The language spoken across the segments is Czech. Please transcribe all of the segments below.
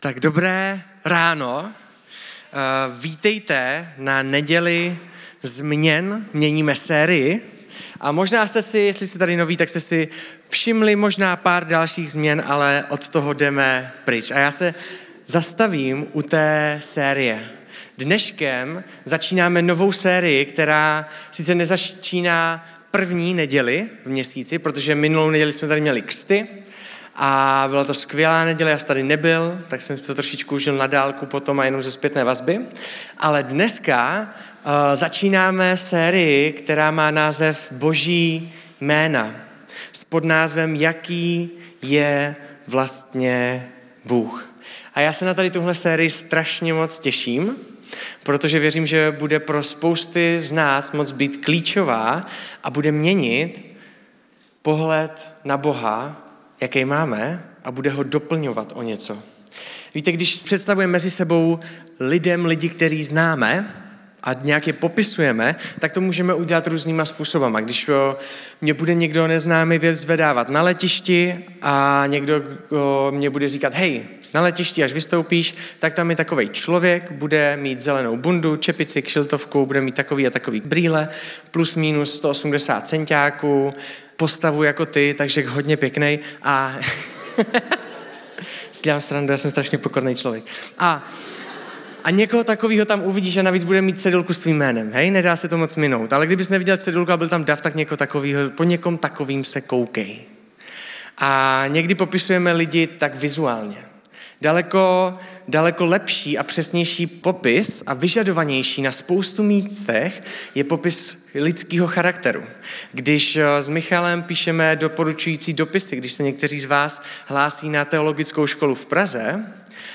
Tak dobré ráno. Eh, vítejte na neděli změn. Měníme sérii. A možná jste si, jestli jste tady noví, tak jste si všimli možná pár dalších změn, ale od toho jdeme pryč. A já se zastavím u té série. Dneškem začínáme novou sérii, která sice nezačíná první neděli v měsíci, protože minulou neděli jsme tady měli křty, a byla to skvělá neděle, já tady nebyl, tak jsem si to trošičku užil na dálku potom a jenom ze zpětné vazby. Ale dneska uh, začínáme sérii, která má název Boží jména. S podnázvem Jaký je vlastně Bůh. A já se na tady tuhle sérii strašně moc těším, protože věřím, že bude pro spousty z nás moc být klíčová a bude měnit pohled na Boha jaký máme a bude ho doplňovat o něco. Víte, když představujeme mezi sebou lidem lidi, který známe, a nějak je popisujeme, tak to můžeme udělat různýma způsobama. Když mě bude někdo neznámý věc zvedávat na letišti a někdo mě bude říkat, hej, na letišti, až vystoupíš, tak tam je takový člověk, bude mít zelenou bundu, čepici, kšiltovku, bude mít takový a takový brýle, plus minus 180 centiáků, postavu jako ty, takže hodně pěkný a si dělám stranu, já jsem strašně pokorný člověk. A, a někoho takového tam uvidíš a navíc bude mít cedulku s tvým jménem, hej, nedá se to moc minout. Ale kdybys neviděl cedulku a byl tam dav, tak někoho takového, po někom takovým se koukej. A někdy popisujeme lidi tak vizuálně. Daleko, daleko lepší a přesnější popis a vyžadovanější na spoustu místech je popis lidského charakteru. Když eh, s Michalem píšeme doporučující dopisy, když se někteří z vás hlásí na teologickou školu v Praze,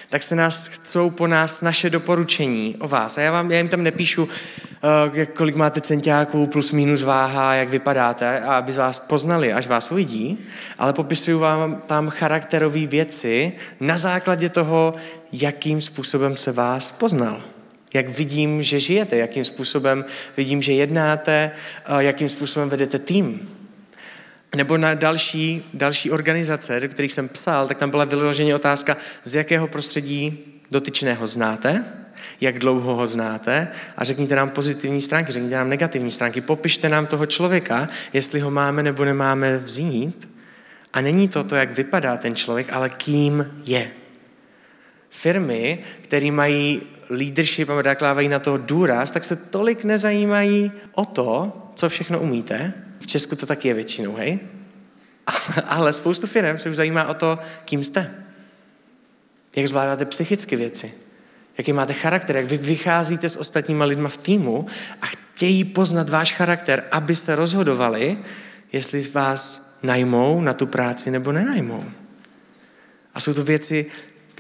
tak se nás chcou po nás naše doporučení o vás. A já, vám, já jim tam nepíšu, uh, kolik máte centiáků, plus minus váha, jak vypadáte, a aby vás poznali, až vás uvidí, ale popisuju vám tam charakterové věci na základě toho, jakým způsobem se vás poznal. Jak vidím, že žijete, jakým způsobem vidím, že jednáte, jakým způsobem vedete tým. Nebo na další, další organizace, do kterých jsem psal, tak tam byla vyloženě otázka, z jakého prostředí dotyčného znáte, jak dlouho ho znáte a řekněte nám pozitivní stránky, řekněte nám negativní stránky, popište nám toho člověka, jestli ho máme nebo nemáme vzít. A není to to, jak vypadá ten člověk, ale kým je. Firmy, které mají leadership a daklávají na toho důraz, tak se tolik nezajímají o to, co všechno umíte, v Česku to taky je většinou, hej? Ale spoustu firm se už zajímá o to, kým jste. Jak zvládáte psychické věci. Jaký máte charakter, jak vy vycházíte s ostatníma lidma v týmu a chtějí poznat váš charakter, aby se rozhodovali, jestli vás najmou na tu práci nebo nenajmou. A jsou to věci,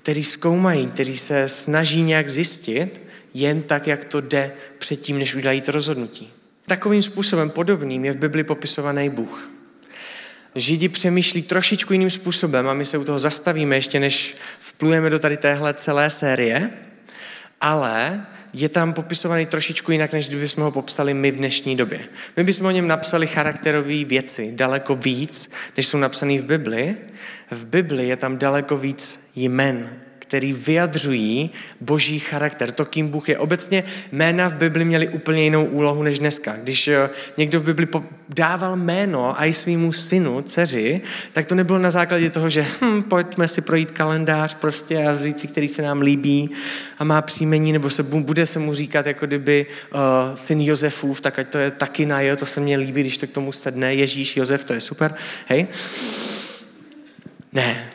které zkoumají, které se snaží nějak zjistit, jen tak, jak to jde předtím, než udělají to rozhodnutí. Takovým způsobem podobným je v Bibli popisovaný Bůh. Židi přemýšlí trošičku jiným způsobem a my se u toho zastavíme ještě, než vplujeme do tady téhle celé série, ale je tam popisovaný trošičku jinak, než kdybychom ho popsali my v dnešní době. My bychom o něm napsali charakterové věci daleko víc, než jsou napsané v Bibli. V Bibli je tam daleko víc jmen, který vyjadřují boží charakter, to, kým Bůh je. Obecně jména v Bibli měly úplně jinou úlohu než dneska. Když eh, někdo v Bibli dával jméno a i svýmu synu, dceři, tak to nebylo na základě toho, že hm, pojďme si projít kalendář prostě a říct si, který se nám líbí a má příjmení, nebo se bude se mu říkat, jako kdyby uh, syn Josefův, tak ať to je taky na jo, to se mně líbí, když to k tomu sedne, Ježíš, Josef, to je super, hej? Ne,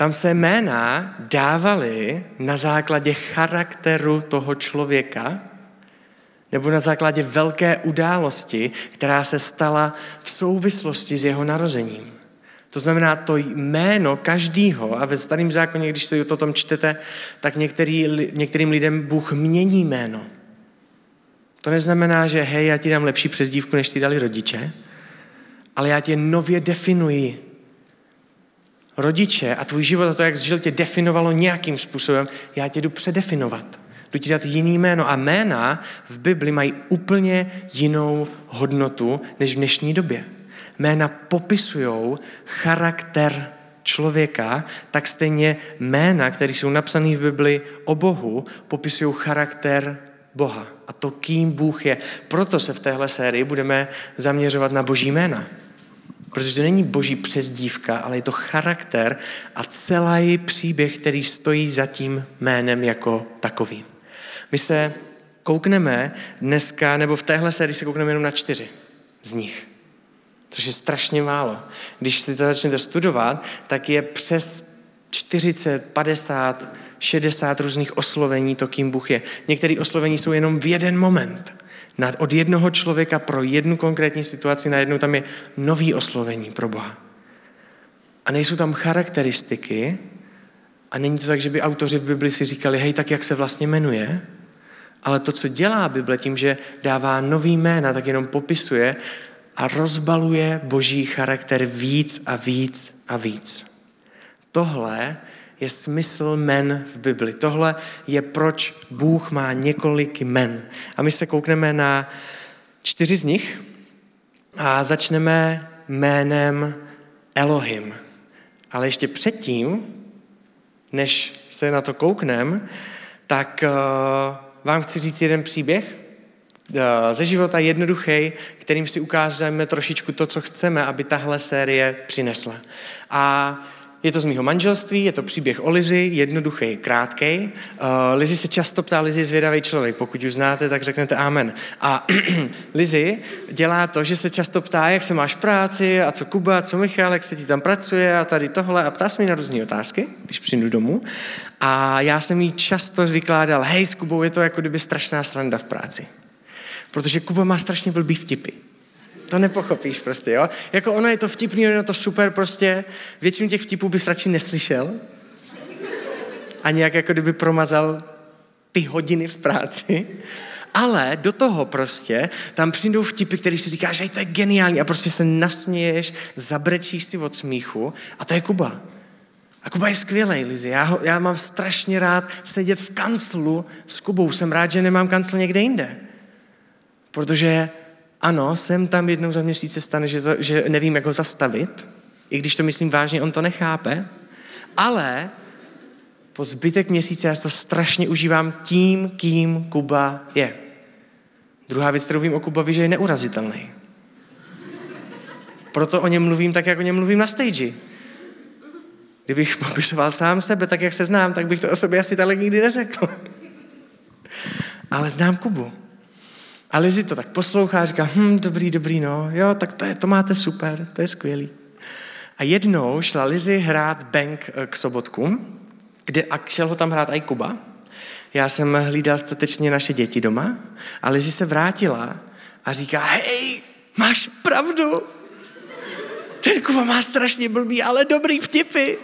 tam se jména dávaly na základě charakteru toho člověka nebo na základě velké události, která se stala v souvislosti s jeho narozením. To znamená, to jméno každýho, a ve starém zákoně, když se o tom čtete, tak některý, některým lidem Bůh mění jméno. To neznamená, že hej, já ti dám lepší přezdívku, než ti dali rodiče, ale já tě nově definuji rodiče a tvůj život a to, jak žil, tě definovalo nějakým způsobem, já tě jdu předefinovat. Jdu ti dát jiný jméno. A jména v Bibli mají úplně jinou hodnotu než v dnešní době. Jména popisují charakter člověka, tak stejně jména, které jsou napsané v Bibli o Bohu, popisují charakter Boha a to, kým Bůh je. Proto se v téhle sérii budeme zaměřovat na boží jména. Protože to není boží přezdívka, ale je to charakter a celý příběh, který stojí za tím jménem jako takovým. My se koukneme dneska, nebo v téhle sérii se koukneme jenom na čtyři z nich, což je strašně málo. Když si to začnete studovat, tak je přes 40, 50, 60 různých oslovení to, kým Bůh je. Některé oslovení jsou jenom v jeden moment. Od jednoho člověka pro jednu konkrétní situaci najednou tam je nový oslovení pro Boha. A nejsou tam charakteristiky, a není to tak, že by autoři v Bibli si říkali, hej, tak jak se vlastně jmenuje, ale to, co dělá Bible tím, že dává nový jména, tak jenom popisuje a rozbaluje boží charakter víc a víc a víc. Tohle je smysl men v Bibli. Tohle je proč Bůh má několik men. A my se koukneme na čtyři z nich a začneme jménem Elohim. Ale ještě předtím, než se na to kouknem, tak uh, vám chci říct jeden příběh uh, ze života jednoduchý, kterým si ukážeme trošičku to, co chceme, aby tahle série přinesla. A je to z mého manželství, je to příběh o Lizi, jednoduchý, krátký. Uh, Lizi se často ptá, Lizi je zvědavý člověk, pokud už znáte, tak řeknete amen. A Lizi dělá to, že se často ptá, jak se máš práci a co Kuba, co Michal, jak se ti tam pracuje a tady tohle a ptá se mi na různé otázky, když přijdu domů. A já jsem jí často vykládal, hej, s Kubou je to jako kdyby strašná sranda v práci. Protože Kuba má strašně blbý vtipy. To nepochopíš prostě, jo? Jako ono je to vtipný, ono je to super prostě. Většinu těch vtipů bys radši neslyšel. A nějak jako kdyby promazal ty hodiny v práci. Ale do toho prostě tam přijdou vtipy, který si říkáš, že to je geniální a prostě se nasměješ, zabrečíš si od smíchu a to je Kuba. A Kuba je skvělý, Lizi. Já, ho, já mám strašně rád sedět v kanclu s Kubou. Jsem rád, že nemám kancel někde jinde. Protože ano, jsem tam jednou za měsíc se stane, že, to, že nevím, jak ho zastavit, i když to myslím vážně, on to nechápe, ale po zbytek měsíce já to strašně užívám tím, kým Kuba je. Druhá věc, kterou vím o Kubovi, že je neurazitelný. Proto o něm mluvím tak, jak o něm mluvím na stage. Kdybych popisoval sám sebe, tak jak se znám, tak bych to o sobě asi tak nikdy neřekl. Ale znám Kubu. A Lizi to tak poslouchá a říká, hm, dobrý, dobrý, no, jo, tak to, je, to máte super, to je skvělý. A jednou šla Lizi hrát bank eh, k sobotku, kde, a šel ho tam hrát i Kuba. Já jsem hlídal statečně naše děti doma a Lizi se vrátila a říká, hej, máš pravdu, ten Kuba má strašně blbý, ale dobrý vtipy.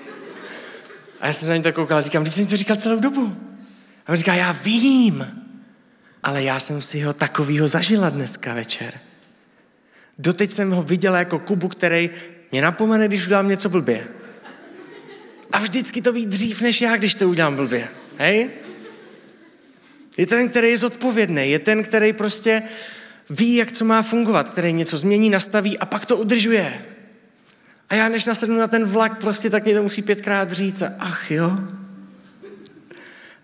A já jsem na něj tak koukal a říkám, když jsem to říkal celou dobu. A on říká, já vím, ale já jsem si ho takovýho zažila dneska večer. Doteď jsem ho viděla jako Kubu, který mě napomene, když udělám něco blbě. A vždycky to ví dřív než já, když to udělám blbě. Hej? Je ten, který je zodpovědný, je ten, který prostě ví, jak co má fungovat, který něco změní, nastaví a pak to udržuje. A já než nasednu na ten vlak, prostě tak mě to musí pětkrát říct ach jo.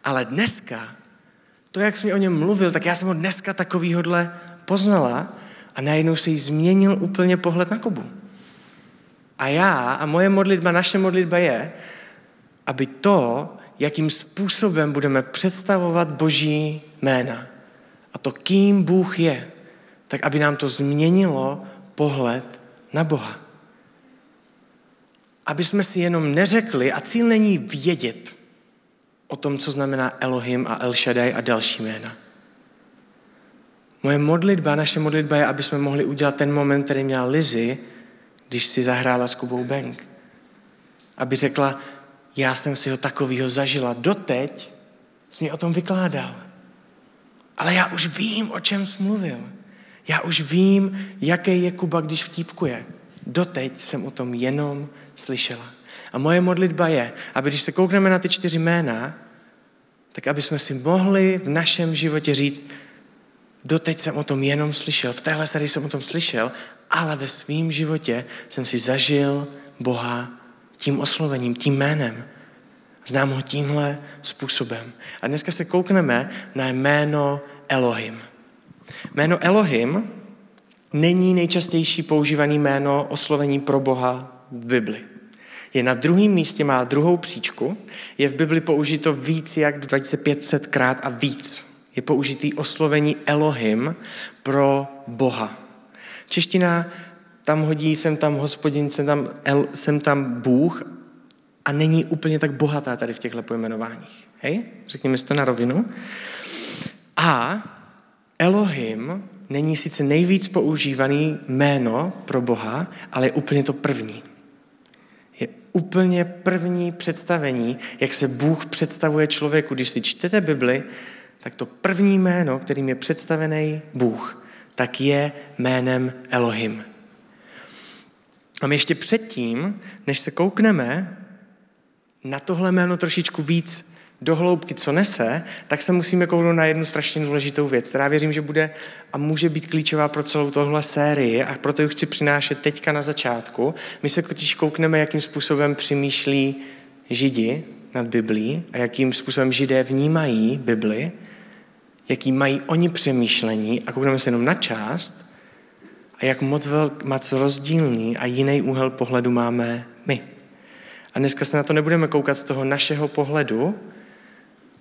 Ale dneska to, jak jsi mi o něm mluvil, tak já jsem ho dneska takovýhodle poznala a najednou se jí změnil úplně pohled na Kubu. A já a moje modlitba, naše modlitba je, aby to, jakým způsobem budeme představovat Boží jména a to, kým Bůh je, tak aby nám to změnilo pohled na Boha. Aby jsme si jenom neřekli, a cíl není vědět, o tom, co znamená Elohim a El Shaddai a další jména. Moje modlitba, naše modlitba je, aby jsme mohli udělat ten moment, který měla Lizzy, když si zahrála s Kubou Bank. Aby řekla, já jsem si ho takovýho zažila. Doteď jsi mi o tom vykládal. Ale já už vím, o čem jsi mluvil. Já už vím, jaký je Kuba, když vtípkuje. Doteď jsem o tom jenom slyšela. A moje modlitba je, aby když se koukneme na ty čtyři jména, tak aby jsme si mohli v našem životě říct, doteď jsem o tom jenom slyšel, v téhle sérii jsem o tom slyšel, ale ve svém životě jsem si zažil Boha tím oslovením, tím jménem. Znám ho tímhle způsobem. A dneska se koukneme na jméno Elohim. Jméno Elohim není nejčastější používaný jméno oslovení pro Boha v Bibli. Je na druhém místě, má druhou příčku, je v Bibli použito víc jak 2500 krát a víc. Je použitý oslovení Elohim pro Boha. Čeština tam hodí, jsem tam hospodin, jsem tam, El, jsem tam Bůh a není úplně tak bohatá tady v těchto pojmenováních. Hej? Řekněme si to na rovinu. A Elohim není sice nejvíc používaný jméno pro Boha, ale je úplně to první. Úplně první představení, jak se Bůh představuje člověku. Když si čtete Bibli, tak to první jméno, kterým je představený Bůh, tak je jménem Elohim. A my ještě předtím, než se koukneme na tohle jméno trošičku víc do hloubky, co nese, tak se musíme kouknout na jednu strašně důležitou věc, která věřím, že bude a může být klíčová pro celou tohle sérii a proto ji chci přinášet teďka na začátku. My se totiž koukneme, jakým způsobem přemýšlí Židi nad Biblí a jakým způsobem Židé vnímají Bibli, jaký mají oni přemýšlení a koukneme se jenom na část a jak moc, velk, moc rozdílný a jiný úhel pohledu máme my. A dneska se na to nebudeme koukat z toho našeho pohledu,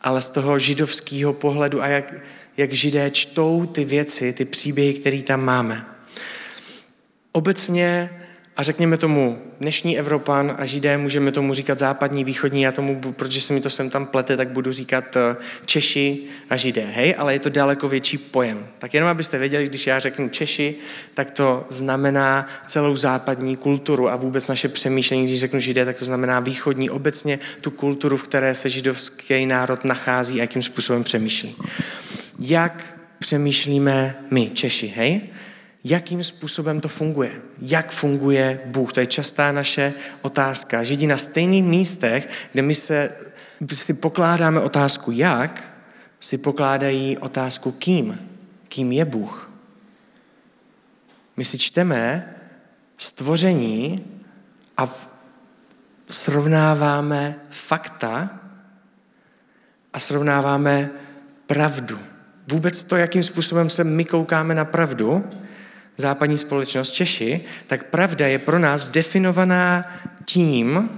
ale z toho židovského pohledu a jak, jak židé čtou ty věci, ty příběhy, které tam máme. Obecně a řekněme tomu dnešní Evropan a Židé, můžeme tomu říkat západní, východní, já tomu, protože se mi to sem tam plete, tak budu říkat eh, Češi a Židé, hej, ale je to daleko větší pojem. Tak jenom abyste věděli, když já řeknu Češi, tak to znamená celou západní kulturu a vůbec naše přemýšlení, když řeknu Židé, tak to znamená východní, obecně tu kulturu, v které se židovský národ nachází a jakým způsobem přemýšlí. Jak přemýšlíme my, Češi, hej? Jakým způsobem to funguje. Jak funguje Bůh? To je častá naše otázka. Židi na stejných místech, kde my se, si pokládáme otázku jak, si pokládají otázku kým. Kým je Bůh? My si čteme stvoření a srovnáváme fakta a srovnáváme pravdu. Vůbec to, jakým způsobem se my koukáme na pravdu, západní společnost Češi, tak pravda je pro nás definovaná tím,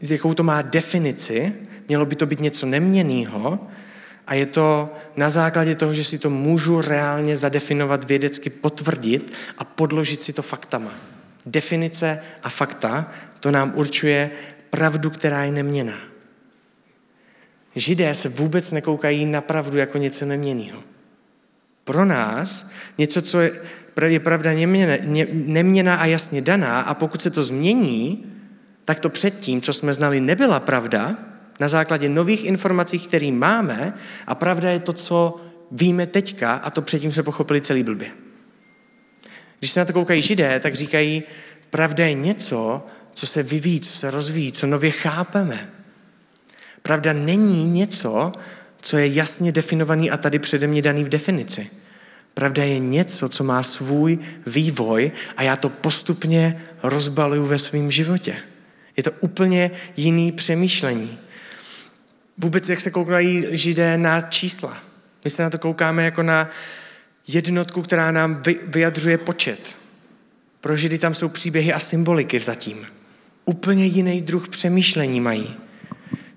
jakou to má definici, mělo by to být něco neměnného a je to na základě toho, že si to můžu reálně zadefinovat, vědecky potvrdit a podložit si to faktama. Definice a fakta, to nám určuje pravdu, která je neměná. Židé se vůbec nekoukají na pravdu jako něco neměného. Pro nás něco, co je je pravda neměná a jasně daná a pokud se to změní, tak to předtím, co jsme znali, nebyla pravda, na základě nových informací, které máme a pravda je to, co víme teďka a to předtím jsme pochopili celý blbě. Když se na to koukají židé, tak říkají, pravda je něco, co se vyvíjí, co se rozvíjí, co nově chápeme. Pravda není něco, co je jasně definovaný a tady přede mě daný v definici. Pravda je něco, co má svůj vývoj a já to postupně rozbaluju ve svém životě. Je to úplně jiný přemýšlení. Vůbec jak se koukají židé na čísla. My se na to koukáme jako na jednotku, která nám vyjadřuje počet. Pro židy tam jsou příběhy a symboliky zatím. Úplně jiný druh přemýšlení mají.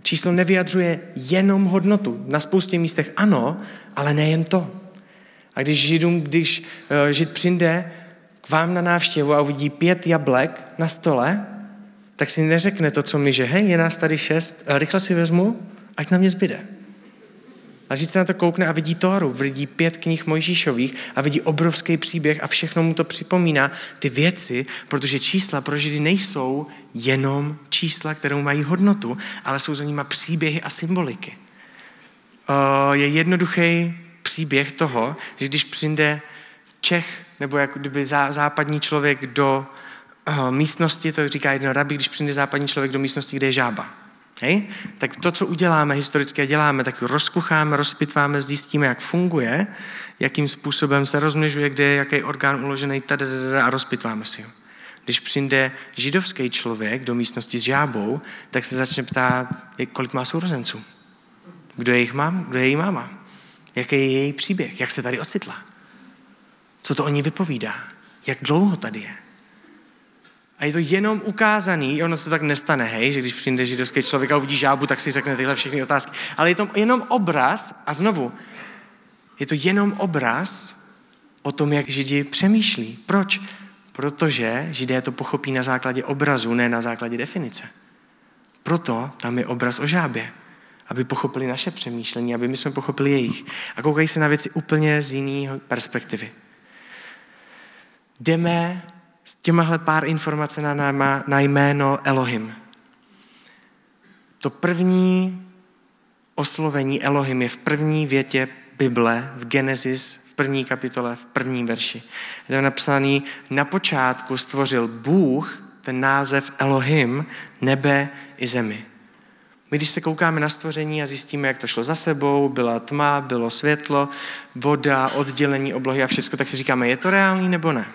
Číslo nevyjadřuje jenom hodnotu. Na spoustě místech ano, ale nejen to. A když židům, když uh, žid přijde k vám na návštěvu a uvidí pět jablek na stole, tak si neřekne to, co my, že hej, je nás tady šest, rychle si vezmu, ať na mě zbyde. A žid se na to koukne a vidí Tóru, vidí pět knih Mojžíšových a vidí obrovský příběh a všechno mu to připomíná ty věci, protože čísla pro židy nejsou jenom čísla, kterou mají hodnotu, ale jsou za nima příběhy a symboliky. Je jednoduchý příběh toho, že když přijde Čech nebo jako kdyby západní člověk do uh, místnosti, to říká jeden rabí, když přijde západní člověk do místnosti, kde je žába. Hej? Tak to, co uděláme historicky a děláme, tak rozkucháme, rozpitváme, zjistíme, jak funguje, jakým způsobem se rozmnožuje, kde je jaký orgán uložený a rozpitváme si ho. Když přijde židovský člověk do místnosti s žábou, tak se začne ptát, kolik má sourozenců. Kdo je jejich mám? Kdo je její máma? Jaký je její příběh? Jak se tady ocitla? Co to o ní vypovídá? Jak dlouho tady je? A je to jenom ukázaný, ono se tak nestane, hej, že když přijde židovský člověk a uvidí žábu, tak si řekne tyhle všechny otázky. Ale je to jenom obraz, a znovu, je to jenom obraz o tom, jak Židi přemýšlí. Proč? Protože Židé to pochopí na základě obrazu, ne na základě definice. Proto tam je obraz o žábě. Aby pochopili naše přemýšlení, aby my jsme pochopili jejich. A koukají se na věci úplně z jiné perspektivy. Jdeme s těmahle pár informací na, na, na jméno Elohim. To první oslovení Elohim je v první větě Bible, v Genesis, v první kapitole, v prvním verši. Je tam napsaný, na počátku stvořil Bůh, ten název Elohim, nebe i zemi. My když se koukáme na stvoření a zjistíme, jak to šlo za sebou, byla tma, bylo světlo, voda, oddělení oblohy a všechno, tak si říkáme, je to reálný nebo ne?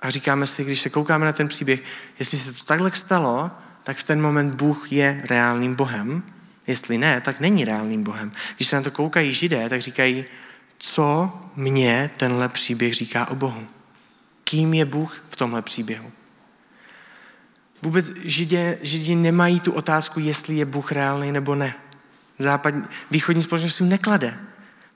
A říkáme si, když se koukáme na ten příběh, jestli se to takhle stalo, tak v ten moment Bůh je reálným Bohem. Jestli ne, tak není reálným Bohem. Když se na to koukají židé, tak říkají, co mě tenhle příběh říká o Bohu. Kým je Bůh v tomhle příběhu? Vůbec židé, židi nemají tu otázku, jestli je Bůh reálný nebo ne. Západní, východní společnost jim neklade.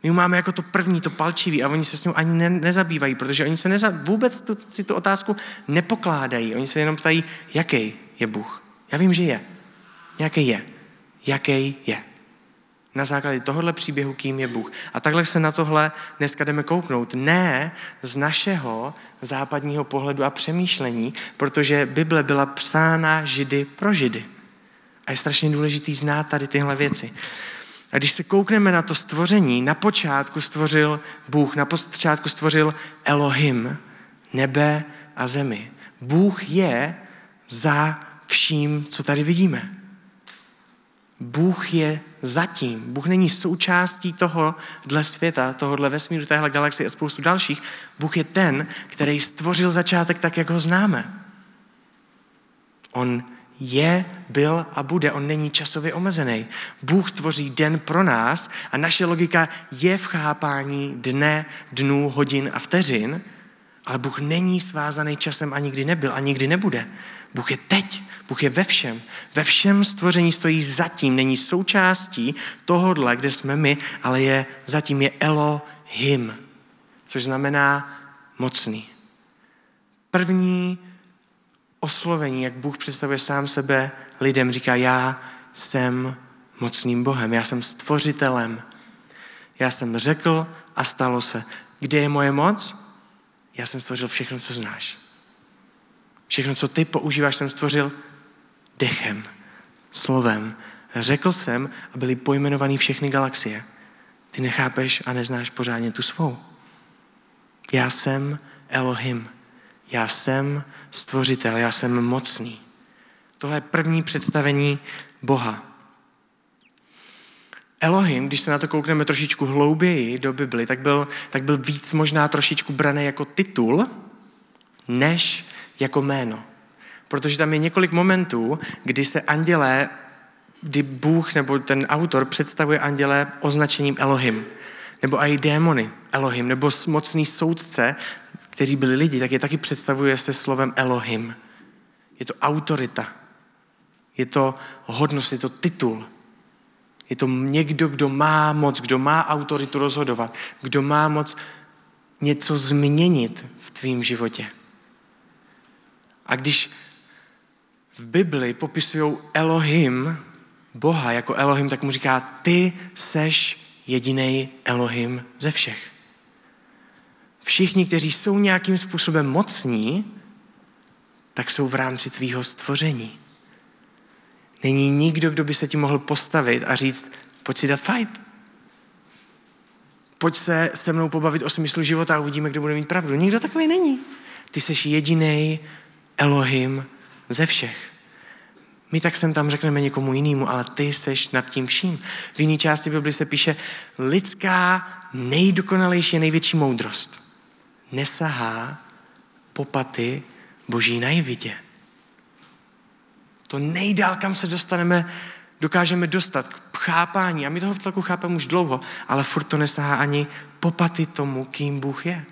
My ho máme jako to první, to palčivý a oni se s ním ani ne, nezabývají, protože oni se neza, vůbec tu, si tu otázku nepokládají. Oni se jenom ptají, jaký je Bůh. Já vím, že je. Jaký je. Jaký je. Na základě tohohle příběhu, kým je Bůh. A takhle se na tohle dneska jdeme kouknout. Ne z našeho západního pohledu a přemýšlení, protože Bible byla psána židy pro židy. A je strašně důležitý znát tady tyhle věci. A když se koukneme na to stvoření, na počátku stvořil Bůh, na počátku stvořil Elohim, nebe a zemi. Bůh je za vším, co tady vidíme. Bůh je zatím. Bůh není součástí tohohle světa, tohohle vesmíru, téhle galaxie a spoustu dalších. Bůh je ten, který stvořil začátek tak, jak ho známe. On je, byl a bude. On není časově omezený. Bůh tvoří den pro nás a naše logika je v chápání dne, dnů, hodin a vteřin, ale Bůh není svázaný časem a nikdy nebyl a nikdy nebude. Bůh je teď, Bůh je ve všem. Ve všem stvoření stojí zatím, není součástí tohohle, kde jsme my, ale je zatím je Elohim, což znamená mocný. První oslovení, jak Bůh představuje sám sebe lidem, říká, já jsem mocným Bohem, já jsem stvořitelem. Já jsem řekl a stalo se. Kde je moje moc? Já jsem stvořil všechno, co znáš. Všechno, co ty používáš, jsem stvořil dechem, slovem. Řekl jsem a byly pojmenovaný všechny galaxie. Ty nechápeš a neznáš pořádně tu svou. Já jsem Elohim. Já jsem stvořitel, já jsem mocný. Tohle je první představení Boha. Elohim, když se na to koukneme trošičku hlouběji do Bibli, tak byl, tak byl víc možná trošičku braný jako titul, než jako jméno. Protože tam je několik momentů, kdy se andělé, kdy Bůh nebo ten autor představuje andělé označením Elohim. Nebo i démony Elohim, nebo mocný soudce, kteří byli lidi, tak je taky představuje se slovem Elohim. Je to autorita. Je to hodnost, je to titul. Je to někdo, kdo má moc, kdo má autoritu rozhodovat, kdo má moc něco změnit v tvém životě. A když v Bibli popisují Elohim, Boha jako Elohim, tak mu říká, ty seš jediný Elohim ze všech. Všichni, kteří jsou nějakým způsobem mocní, tak jsou v rámci tvýho stvoření. Není nikdo, kdo by se ti mohl postavit a říct, pojď si dát fight. Pojď se se mnou pobavit o smyslu života a uvidíme, kdo bude mít pravdu. Nikdo takový není. Ty jsi jediný Elohim ze všech. My tak sem tam řekneme někomu jinému, ale ty seš nad tím vším. V jiné části Bibli se píše lidská nejdokonalejší a největší moudrost nesahá po paty boží najevidě. To nejdál, kam se dostaneme, dokážeme dostat k chápání. A my toho v celku chápeme už dlouho, ale furt to nesahá ani popaty tomu, kým Bůh je.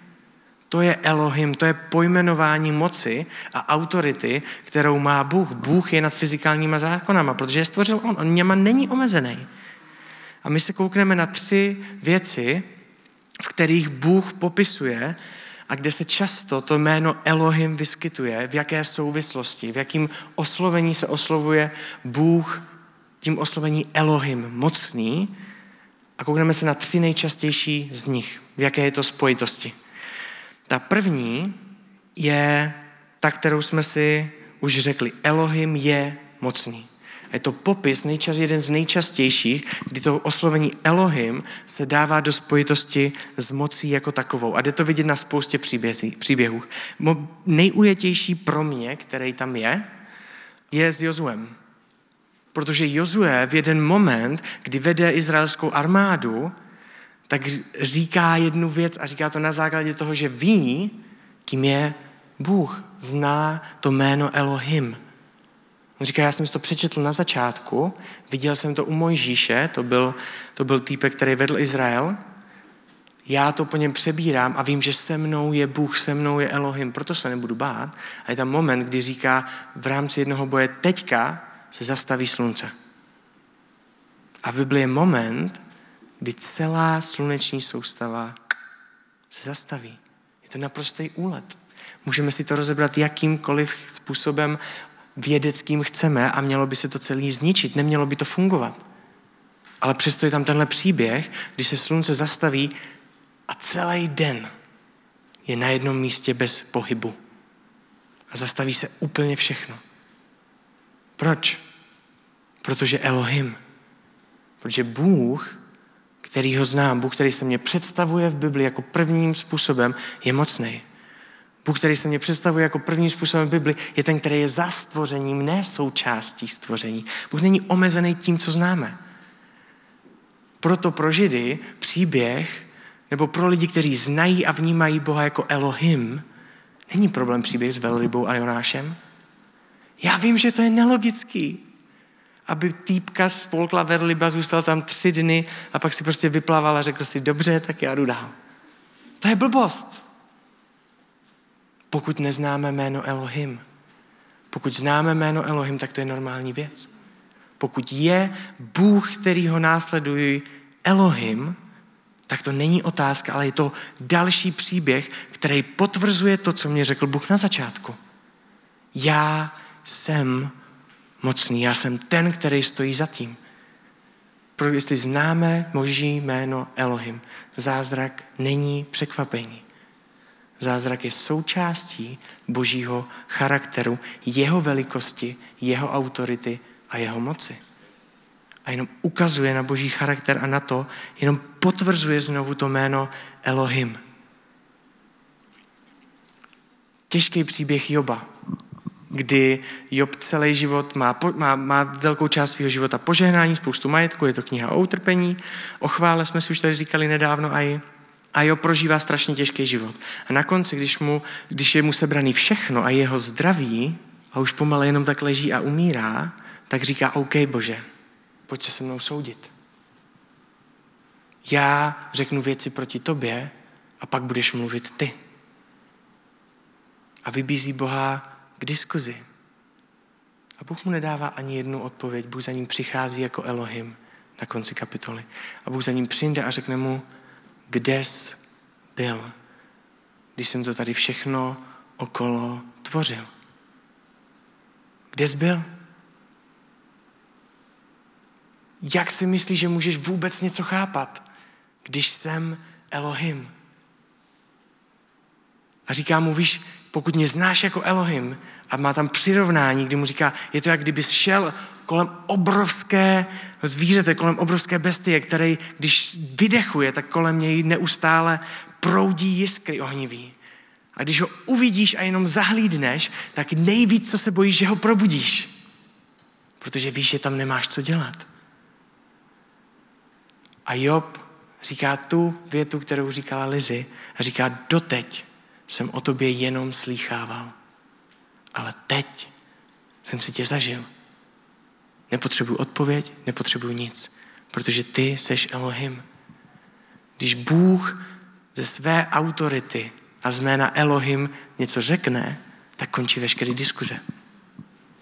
To je Elohim, to je pojmenování moci a autority, kterou má Bůh. Bůh je nad fyzikálníma zákonama, protože je stvořil On. On něma není omezený. A my se koukneme na tři věci, v kterých Bůh popisuje a kde se často to jméno Elohim vyskytuje, v jaké souvislosti, v jakém oslovení se oslovuje Bůh tím oslovení Elohim, mocný. A koukneme se na tři nejčastější z nich, v jaké je to spojitosti. Ta první je ta, kterou jsme si už řekli. Elohim je mocný. Je to popis, nejčas, jeden z nejčastějších, kdy to oslovení Elohim se dává do spojitosti s mocí jako takovou. A jde to vidět na spoustě příběhů. Nejujetější pro mě, který tam je, je s Jozuem. Protože Jozue v jeden moment, kdy vede izraelskou armádu, tak říká jednu věc a říká to na základě toho, že ví, kým je Bůh. Zná to jméno Elohim. On říká, já jsem si to přečetl na začátku, viděl jsem to u Mojžíše, to byl, to byl týpek, který vedl Izrael, já to po něm přebírám a vím, že se mnou je Bůh, se mnou je Elohim, proto se nebudu bát. A je tam moment, kdy říká v rámci jednoho boje, teďka se zastaví slunce. A v Biblii je moment, kdy celá sluneční soustava se zastaví. Je to naprostý úlet. Můžeme si to rozebrat jakýmkoliv způsobem vědeckým chceme a mělo by se to celý zničit, nemělo by to fungovat. Ale přesto je tam tenhle příběh, kdy se slunce zastaví a celý den je na jednom místě bez pohybu. A zastaví se úplně všechno. Proč? Protože Elohim. Protože Bůh, který ho znám, Bůh, který se mě představuje v Bibli jako prvním způsobem, je mocný. Bůh, který se mě představuje jako prvním způsobem v Bibli, je ten, který je za stvořením, ne součástí stvoření. Bůh není omezený tím, co známe. Proto pro Židy příběh, nebo pro lidi, kteří znají a vnímají Boha jako Elohim, není problém příběh s velrybou a Jonášem. Já vím, že to je nelogický. Aby týpka spolkla velryba, zůstal tam tři dny a pak si prostě vyplaval a řekl si, dobře, tak já jdu dál. To je blbost pokud neznáme jméno Elohim. Pokud známe jméno Elohim, tak to je normální věc. Pokud je Bůh, který ho následují, Elohim, tak to není otázka, ale je to další příběh, který potvrzuje to, co mě řekl Bůh na začátku. Já jsem mocný, já jsem ten, který stojí za tím. Protože jestli známe moží jméno Elohim, zázrak není překvapení. Zázrak je součástí božího charakteru, jeho velikosti, jeho autority a jeho moci. A jenom ukazuje na boží charakter a na to, jenom potvrzuje znovu to jméno Elohim. Těžký příběh Joba, kdy Job celý život má, má, má velkou část svého života požehnání, spoustu majetku, je to kniha o utrpení, o chvále jsme si už tady říkali nedávno a i a jo, prožívá strašně těžký život. A na konci, když, mu, když je mu sebraný všechno a jeho zdraví a už pomalu jenom tak leží a umírá, tak říká, OK, Bože, pojď se se mnou soudit. Já řeknu věci proti tobě a pak budeš mluvit ty. A vybízí Boha k diskuzi. A Bůh mu nedává ani jednu odpověď. Bůh za ním přichází jako Elohim na konci kapitoly. A Bůh za ním přijde a řekne mu, kde jsi byl, když jsem to tady všechno okolo tvořil. Kde jsi byl? Jak si myslíš, že můžeš vůbec něco chápat, když jsem Elohim? A říká mu, víš, pokud mě znáš jako Elohim, a má tam přirovnání, kdy mu říká, je to jak kdyby šel kolem obrovské zvířete, kolem obrovské bestie, který, když vydechuje, tak kolem něj neustále proudí jiskry ohnivý. A když ho uvidíš a jenom zahlídneš, tak nejvíc, co se bojíš, že ho probudíš. Protože víš, že tam nemáš co dělat. A Job říká tu větu, kterou říkala Lizy, a říká, doteď jsem o tobě jenom slýchával. ale teď jsem si tě zažil. Nepotřebuji odpověď, nepotřebuji nic, protože ty seš Elohim. Když Bůh ze své autority a z jména Elohim něco řekne, tak končí veškeré diskuze.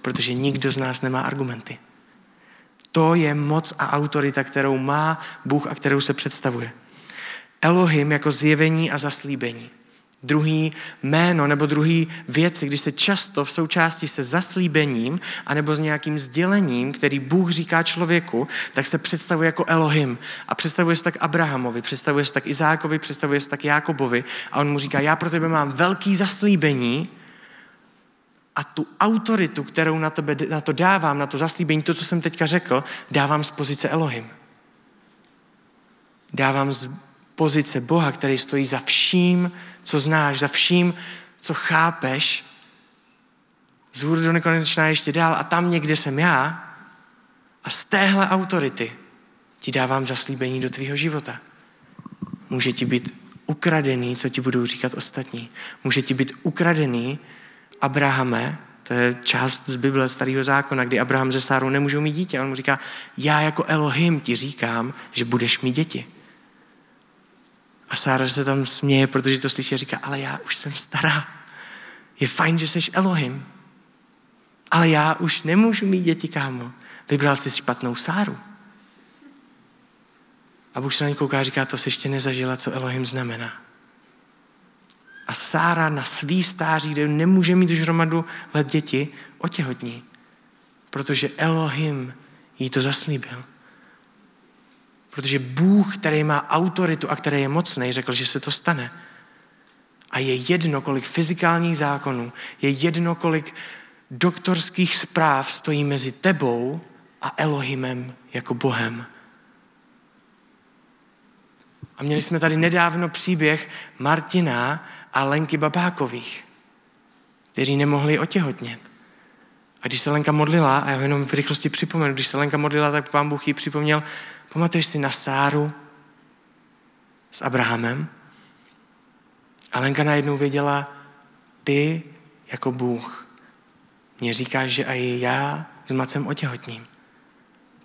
Protože nikdo z nás nemá argumenty. To je moc a autorita, kterou má Bůh a kterou se představuje. Elohim jako zjevení a zaslíbení. Druhý jméno nebo druhý věci, když se často v součástí se zaslíbením anebo s nějakým sdělením, který Bůh říká člověku, tak se představuje jako Elohim. A představuje se tak Abrahamovi, představuje se tak Izákovi, představuje se tak Jákobovi. A on mu říká, já pro tebe mám velký zaslíbení, a tu autoritu, kterou na, tebe, na to dávám, na to zaslíbení, to, co jsem teďka řekl, dávám z pozice Elohim. Dávám z pozice Boha, který stojí za vším, co znáš, za vším, co chápeš, z hůru do nekonečná ještě dál a tam někde jsem já a z téhle autority ti dávám zaslíbení do tvýho života. Může ti být ukradený, co ti budou říkat ostatní. Může ti být ukradený, Abrahame, to je část z Bible starého zákona, kdy Abraham ze Sárou nemůžou mít dítě. On mu říká, já jako Elohim ti říkám, že budeš mít děti. A Sára se tam směje, protože to slyší a říká, ale já už jsem stará. Je fajn, že jsi Elohim. Ale já už nemůžu mít děti, kámo. Vybral jsi špatnou Sáru. A Bůh se na ní kouká a říká, to jsi ještě nezažila, co Elohim znamená. A Sára na svý stáří, kde nemůže mít už hromadu let děti, otěhotní. Protože Elohim jí to zaslíbil. Protože Bůh, který má autoritu a který je mocný, řekl, že se to stane. A je jedno, kolik fyzikálních zákonů, je jedno, kolik doktorských zpráv stojí mezi tebou a Elohimem jako Bohem. A měli jsme tady nedávno příběh Martina a Lenky Babákových, kteří nemohli otěhotnět. A když se Lenka modlila, a já jenom v rychlosti připomenu, když se Lenka modlila, tak pán Bůh jí připomněl, pamatuješ si na Sáru s Abrahamem? A Lenka najednou věděla, ty jako Bůh mě říkáš, že i já s Macem otěhotním.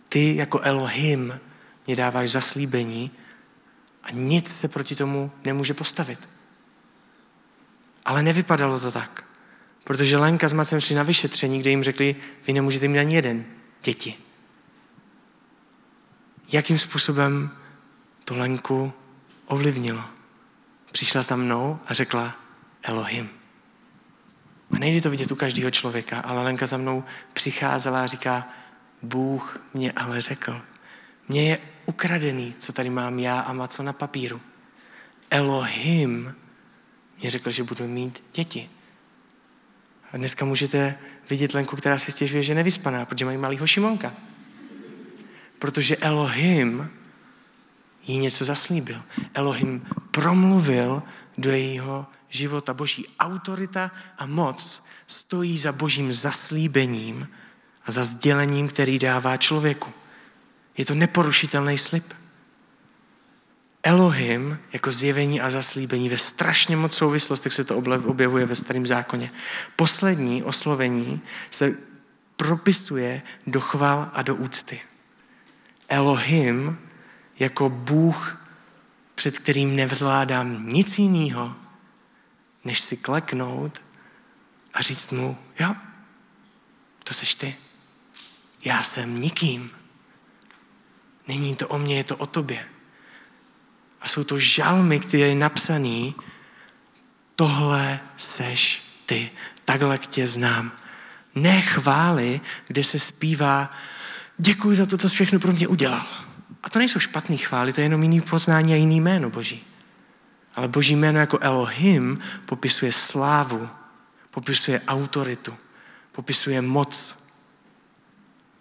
Ty jako Elohim mě dáváš zaslíbení a nic se proti tomu nemůže postavit. Ale nevypadalo to tak. Protože Lenka s Macem šli na vyšetření, kde jim řekli, vy nemůžete mít ani jeden děti. Jakým způsobem to Lenku ovlivnilo? Přišla za mnou a řekla Elohim. A nejde to vidět u každého člověka, ale Lenka za mnou přicházela a říká, Bůh mě ale řekl. Mně je ukradený, co tady mám já a Maco na papíru. Elohim mě řekl, že budu mít děti. A dneska můžete vidět Lenku, která si stěžuje, že je nevyspaná, protože mají malýho Šimonka. Protože Elohim jí něco zaslíbil. Elohim promluvil do jejího života. Boží autorita a moc stojí za božím zaslíbením a za sdělením, který dává člověku. Je to neporušitelný slib. Elohim jako zjevení a zaslíbení ve strašně moc souvislostech se to objevuje ve starém zákoně. Poslední oslovení se propisuje do chval a do úcty. Elohim jako Bůh, před kterým nevzládám nic jiného, než si kleknout a říct mu, jo, to seš ty. Já jsem nikým. Není to o mně, je to o tobě. A jsou to žalmy, které je napsaný, tohle seš ty, takhle k tě znám. Ne chvály, kde se zpívá, děkuji za to, co jsi všechno pro mě udělal. A to nejsou špatné chvály, to je jenom jiný poznání a jiný jméno Boží. Ale Boží jméno jako Elohim popisuje slávu, popisuje autoritu, popisuje moc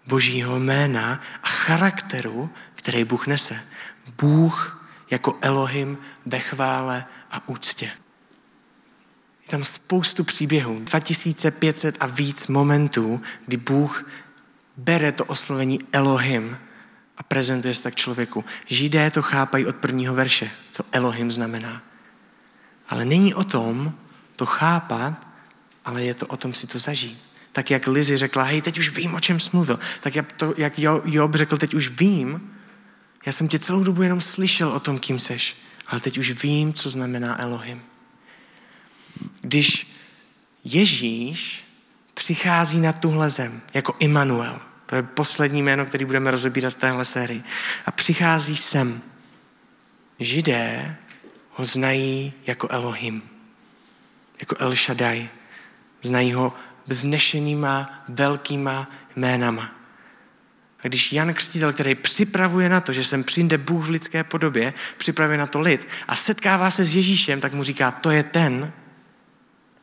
Božího jména a charakteru, který Bůh nese. Bůh jako Elohim ve chvále a úctě. Je tam spoustu příběhů, 2500 a víc momentů, kdy Bůh bere to oslovení Elohim a prezentuje se tak člověku. Židé to chápají od prvního verše, co Elohim znamená. Ale není o tom to chápat ale je to o tom si to zažít. Tak jak Lizy řekla, hej, teď už vím, o čem jsi mluvil. Tak jak, to, jak Job řekl, teď už vím, já jsem tě celou dobu jenom slyšel o tom, kým seš, ale teď už vím, co znamená Elohim. Když Ježíš přichází na tuhle zem jako Immanuel, to je poslední jméno, který budeme rozebírat v téhle sérii, a přichází sem, Židé ho znají jako Elohim, jako El Shaddai. Znají ho vznešenýma, velkýma jménama. A když Jan Křtitel, který připravuje na to, že sem přijde Bůh v lidské podobě, připravuje na to lid a setkává se s Ježíšem, tak mu říká, to je ten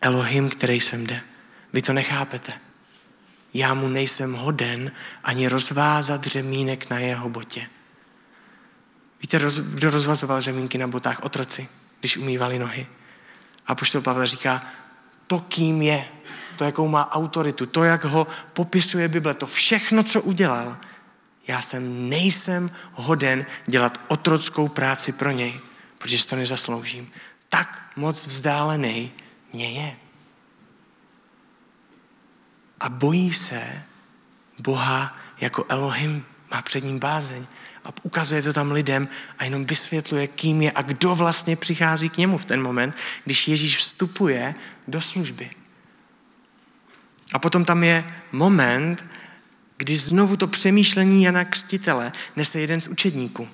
Elohim, který sem jde. Vy to nechápete. Já mu nejsem hoden ani rozvázat řemínek na jeho botě. Víte, roz, kdo rozvazoval řemínky na botách? Otroci, když umývali nohy. A poštol Pavel říká, to kým je, to jakou má autoritu, to jak ho popisuje Bible, to všechno, co udělal, já jsem nejsem hoden dělat otrockou práci pro něj, protože si to nezasloužím. Tak moc vzdálený mě je. A bojí se Boha jako Elohim, má před ním bázeň a ukazuje to tam lidem a jenom vysvětluje, kým je a kdo vlastně přichází k němu v ten moment, když Ježíš vstupuje do služby. A potom tam je moment, kdy znovu to přemýšlení Jana Křtitele nese jeden z učedníků.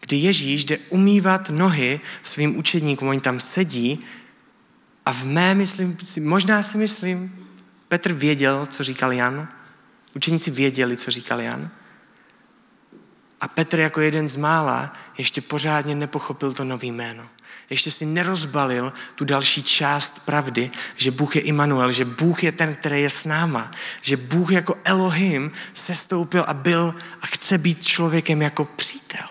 Kdy Ježíš jde umývat nohy svým učedníkům, oni tam sedí a v mé myslím, možná si myslím, Petr věděl, co říkal Jan, učeníci věděli, co říkal Jan, a Petr jako jeden z mála ještě pořádně nepochopil to nový jméno. Ještě si nerozbalil tu další část pravdy, že Bůh je Immanuel, že Bůh je ten, který je s náma, že Bůh jako Elohim se stoupil a byl a chce být člověkem jako přítel.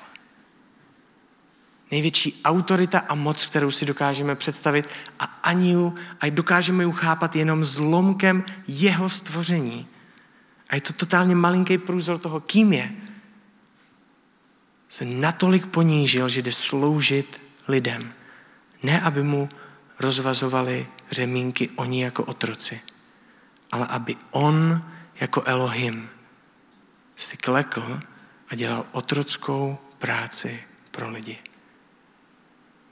Největší autorita a moc, kterou si dokážeme představit a ani ju, a dokážeme ji chápat jenom zlomkem jeho stvoření. A je to totálně malinký průzor toho, kým je se natolik ponížil, že jde sloužit lidem. Ne, aby mu rozvazovali řemínky oni jako otroci, ale aby on jako Elohim si klekl a dělal otrockou práci pro lidi.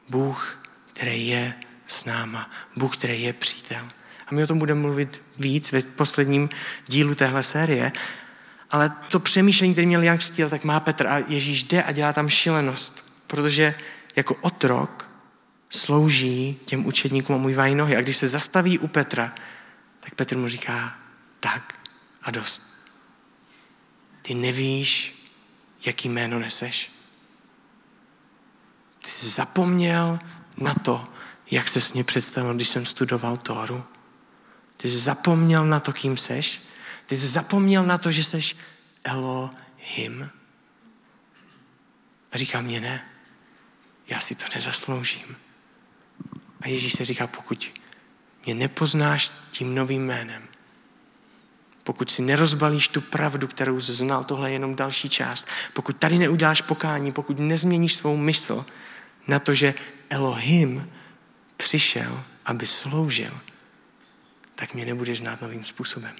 Bůh, který je s náma. Bůh, který je přítel. A my o tom budeme mluvit víc ve posledním dílu téhle série, ale to přemýšlení, které měl Jan Křtitel, tak má Petr a Ježíš jde a dělá tam šílenost, protože jako otrok slouží těm učedníkům a umývají nohy. A když se zastaví u Petra, tak Petr mu říká, tak a dost. Ty nevíš, jaký jméno neseš. Ty jsi zapomněl na to, jak se s mě představil, když jsem studoval Tóru. Ty jsi zapomněl na to, kým seš. Ty jsi zapomněl na to, že jsi Elohim. A říká mě ne, já si to nezasloužím. A Ježíš se říká, pokud mě nepoznáš tím novým jménem, pokud si nerozbalíš tu pravdu, kterou jsi znal, tohle je jenom další část, pokud tady neuděláš pokání, pokud nezměníš svou mysl na to, že Elohim přišel, aby sloužil, tak mě nebudeš znát novým způsobem.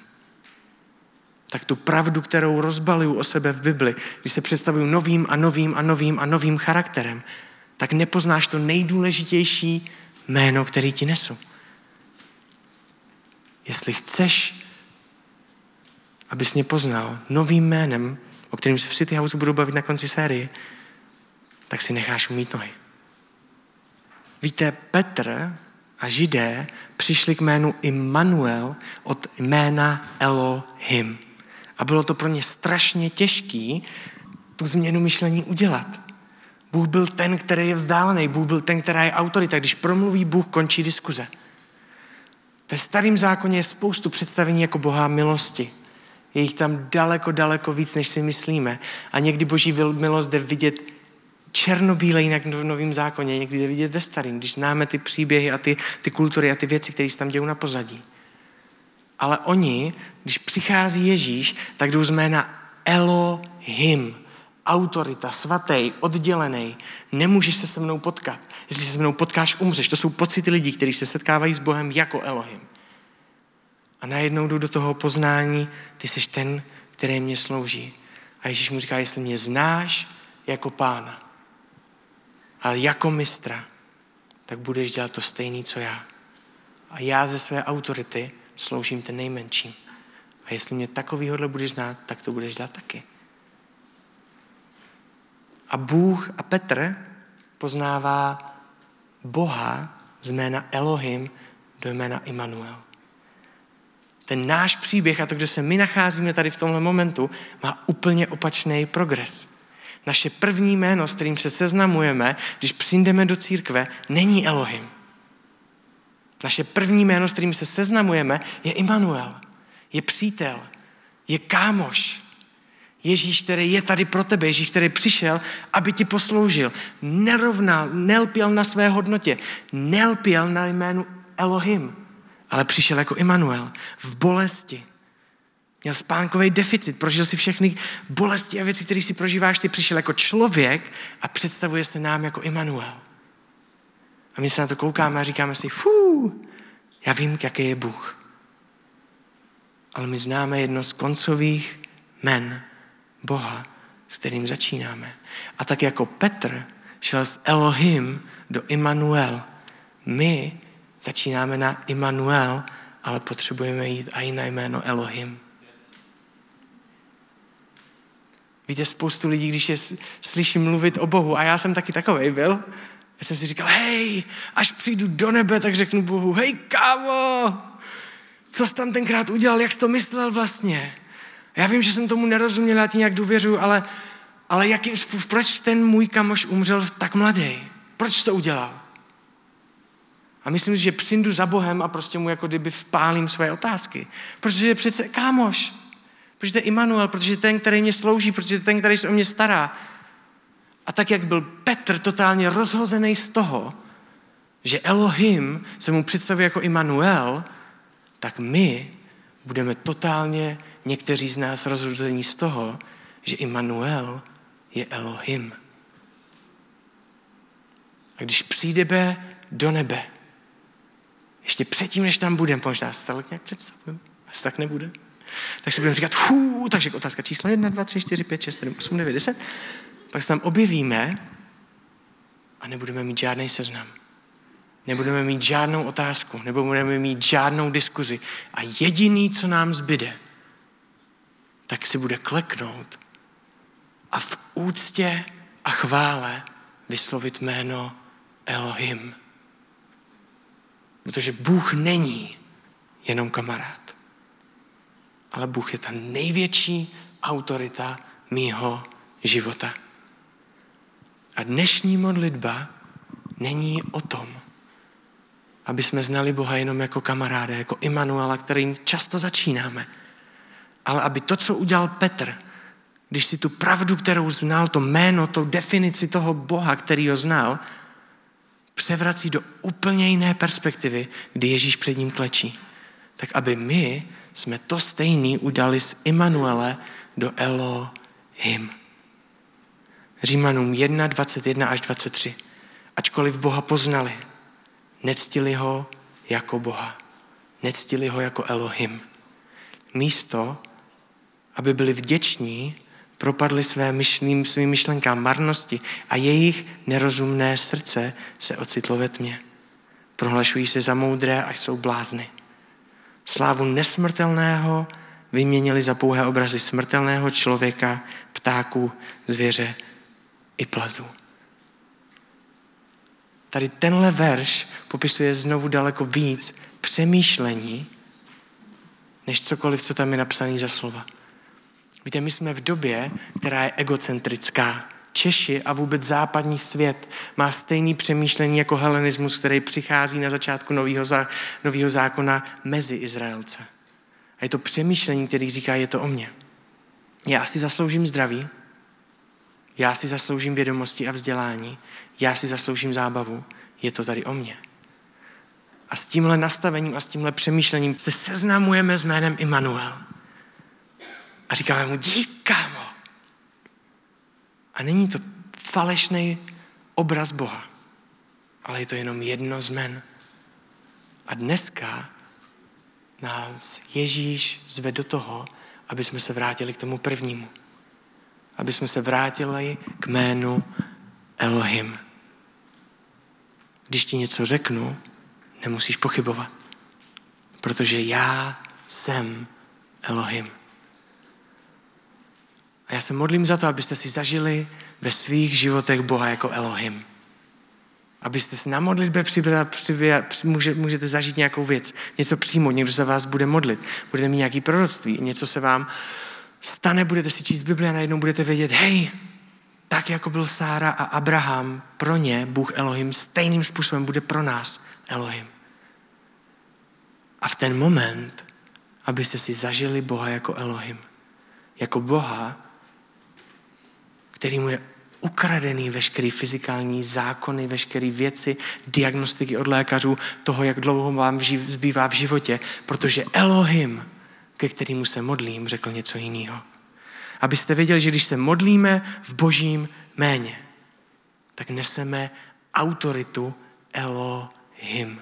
Tak tu pravdu, kterou rozbaluju o sebe v Bibli, když se představuju novým a novým a novým a novým charakterem, tak nepoznáš to nejdůležitější jméno, který ti nesu. Jestli chceš, abys mě poznal novým jménem, o kterém se v City House budu bavit na konci série, tak si necháš umít nohy. Víte, Petr a Židé přišli k jménu Immanuel od jména Elohim. A bylo to pro ně strašně těžký tu změnu myšlení udělat. Bůh byl ten, který je vzdálený. Bůh byl ten, která je autorita. Když promluví Bůh, končí diskuze. Ve starém zákoně je spoustu představení jako Boha milosti. Je jich tam daleko, daleko víc, než si myslíme. A někdy boží milost jde vidět černobíle jinak v novém zákoně, někdy jde vidět ve starém, když známe ty příběhy a ty, ty kultury a ty věci, které se tam dějou na pozadí. Ale oni, když přichází Ježíš, tak jdou z jména Elohim, autorita, svatý, oddělený. Nemůžeš se se mnou potkat. Jestli se se mnou potkáš, umřeš. To jsou pocity lidí, kteří se setkávají s Bohem jako Elohim. A najednou jdu do toho poznání, ty jsi ten, který mě slouží. A Ježíš mu říká, jestli mě znáš jako pána a jako mistra, tak budeš dělat to stejný, co já. A já ze své autority sloužím ten nejmenší. A jestli mě takovýhodle budeš znát, tak to budeš dělat taky. A Bůh a Petr poznává Boha z jména Elohim do jména Immanuel. Ten náš příběh a to, kde se my nacházíme tady v tomhle momentu, má úplně opačný progres. Naše první jméno, s kterým se seznamujeme, když přijdeme do církve, není Elohim. Naše první jméno, s kterým se seznamujeme, je Immanuel. Je přítel. Je kámoš. Ježíš, který je tady pro tebe, Ježíš, který přišel, aby ti posloužil. Nerovnal, nelpěl na své hodnotě, nelpěl na jménu Elohim, ale přišel jako Immanuel v bolesti. Měl spánkový deficit, prožil si všechny bolesti a věci, které si prožíváš, ty přišel jako člověk a představuje se nám jako Immanuel. A my se na to koukáme a říkáme si, fú, já vím, jaký je Bůh. Ale my známe jedno z koncových men Boha, s kterým začínáme. A tak jako Petr šel z Elohim do Immanuel, my začínáme na Immanuel, ale potřebujeme jít i na jméno Elohim. Víte, spoustu lidí, když je slyším mluvit o Bohu, a já jsem taky takovej byl, já jsem si říkal, hej, až přijdu do nebe, tak řeknu Bohu, hej kámo, co jsi tam tenkrát udělal, jak jsi to myslel vlastně? Já vím, že jsem tomu nerozuměl, já ti nějak důvěřuju, ale, ale způsobem, proč ten můj kamoš umřel tak mladý? Proč to udělal? A myslím si, že přijdu za Bohem a prostě mu jako kdyby vpálím své otázky. Protože je přece kámoš. Protože to je Immanuel, protože je ten, který mě slouží, protože je ten, který se o mě stará. A tak, jak byl Petr totálně rozhozený z toho, že Elohim se mu představuje jako Immanuel, tak my budeme totálně někteří z nás rozhození z toho, že Immanuel je Elohim. A když přijdeme do nebe, ještě předtím, než tam budeme, možná se tak nějak představuju, asi tak nebude, tak si budeme říkat, hů, takže otázka číslo 1, 2, 3, 4, 5, 6, 7, 8, 9, 10. Pak se tam objevíme a nebudeme mít žádný seznam. Nebudeme mít žádnou otázku, nebo budeme mít žádnou diskuzi. A jediný, co nám zbyde, tak si bude kleknout a v úctě a chvále vyslovit jméno Elohim. Protože Bůh není jenom kamarád, ale Bůh je ta největší autorita mýho života. A dnešní modlitba není o tom, aby jsme znali Boha jenom jako kamaráda, jako Immanuela, kterým často začínáme. Ale aby to, co udělal Petr, když si tu pravdu, kterou znal, to jméno, to definici toho Boha, který ho znal, převrací do úplně jiné perspektivy, kdy Ježíš před ním klečí. Tak aby my jsme to stejný udali z Immanuele do Elohim. Římanům 1, 21 až 23. Ačkoliv Boha poznali, nectili ho jako Boha. Nectili ho jako Elohim. Místo, aby byli vděční, propadli své myšlím, svým myšlenkám marnosti a jejich nerozumné srdce se ocitlo ve tmě. Prohlašují se za moudré a jsou blázny. Slávu nesmrtelného vyměnili za pouhé obrazy smrtelného člověka, ptáků, zvěře i plazů. Tady tenhle verš popisuje znovu daleko víc přemýšlení, než cokoliv, co tam je napsané za slova. Víte, my jsme v době, která je egocentrická. Češi a vůbec západní svět má stejný přemýšlení jako helenismus, který přichází na začátku nového, zá, zákona mezi Izraelce. A je to přemýšlení, který říká, je to o mně. Já si zasloužím zdraví, já si zasloužím vědomosti a vzdělání, já si zasloužím zábavu, je to tady o mně. A s tímhle nastavením a s tímhle přemýšlením se seznamujeme s jménem Immanuel. A říkáme mu, dík, kámo. A není to falešný obraz Boha, ale je to jenom jedno z men. A dneska nás Ježíš zve do toho, aby jsme se vrátili k tomu prvnímu. Aby jsme se vrátili k jménu Elohim. Když ti něco řeknu, nemusíš pochybovat. Protože já jsem Elohim. A já se modlím za to, abyste si zažili ve svých životech Boha jako Elohim. Abyste se na modlitbě přiběla, přiběla, může, můžete zažít nějakou věc, něco přijmout, někdo se vás bude modlit, budete mít nějaký proroctví, něco se vám stane, budete si číst Bibli a najednou budete vědět, hej, tak jako byl Sára a Abraham, pro ně Bůh Elohim stejným způsobem bude pro nás Elohim. A v ten moment, abyste si zažili Boha jako Elohim. Jako Boha, který mu je ukradený veškerý fyzikální zákony, veškeré věci, diagnostiky od lékařů, toho, jak dlouho vám zbývá v životě, protože Elohim, ke kterému se modlím, řekl něco jiného. Abyste věděli, že když se modlíme v božím méně, tak neseme autoritu Elohim.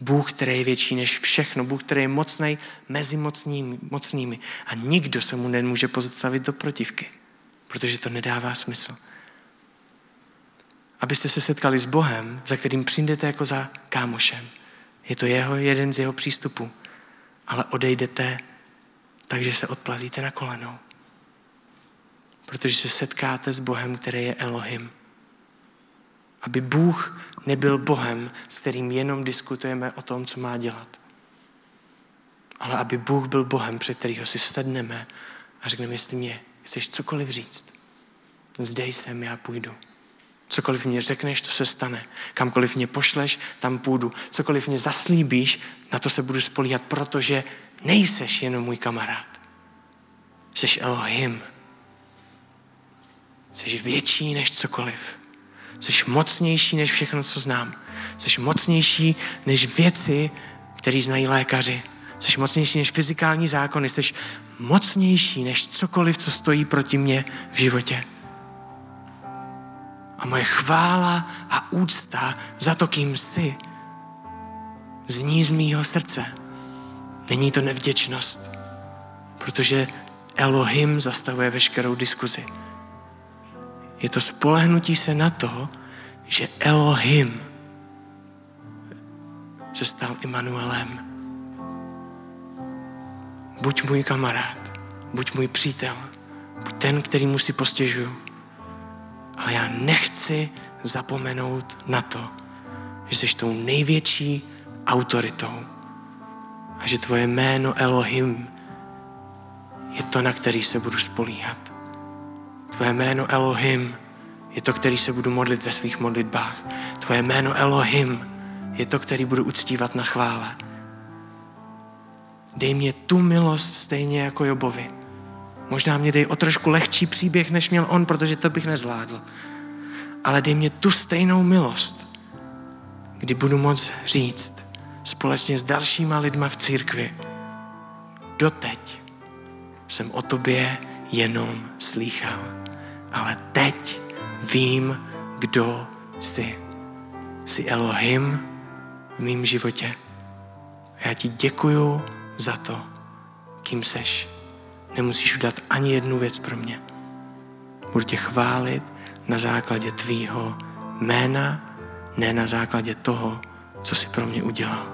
Bůh, který je větší než všechno, Bůh, který je mocný mezi mocnými, mocnými. A nikdo se mu nemůže postavit do protivky, protože to nedává smysl. Abyste se setkali s Bohem, za kterým přijdete jako za kámošem. Je to jeho, jeden z jeho přístupů. Ale odejdete takže se odplazíte na kolenou. Protože se setkáte s Bohem, který je Elohim. Aby Bůh nebyl Bohem, s kterým jenom diskutujeme o tom, co má dělat. Ale aby Bůh byl Bohem, před kterého si sedneme a řekneme, jestli mě chceš cokoliv říct, zde jsem, já půjdu. Cokoliv mě řekneš, to se stane. Kamkoliv mě pošleš, tam půjdu. Cokoliv mě zaslíbíš, na to se budu spolíhat, protože nejseš jenom můj kamarád. Jsi Elohim. Jsi větší než cokoliv. Jsi mocnější než všechno, co znám. Jsi mocnější než věci, které znají lékaři. Jsi mocnější než fyzikální zákony. Jsi mocnější než cokoliv, co stojí proti mně v životě. A moje chvála a úcta za to, kým jsi, zní z mýho srdce. Není to nevděčnost, protože Elohim zastavuje veškerou diskuzi. Je to spolehnutí se na to, že Elohim se stal Immanuelem. Buď můj kamarád, buď můj přítel, buď ten, který mu si postěžuju. Ale já nechci zapomenout na to, že jsi tou největší autoritou a že tvoje jméno Elohim je to, na který se budu spolíhat. Tvoje jméno Elohim je to, který se budu modlit ve svých modlitbách. Tvoje jméno Elohim je to, který budu uctívat na chvále. Dej mě tu milost stejně jako Jobovi. Možná mě dej o trošku lehčí příběh, než měl on, protože to bych nezvládl. Ale dej mě tu stejnou milost, kdy budu moct říct společně s dalšíma lidma v církvi. Doteď jsem o tobě jenom slýchal. Ale teď vím, kdo jsi. Jsi Elohim v mém životě. A já ti děkuju za to, kým seš. Nemusíš udělat ani jednu věc pro mě. Budu tě chválit na základě tvýho jména, ne na základě toho, co jsi pro mě udělal.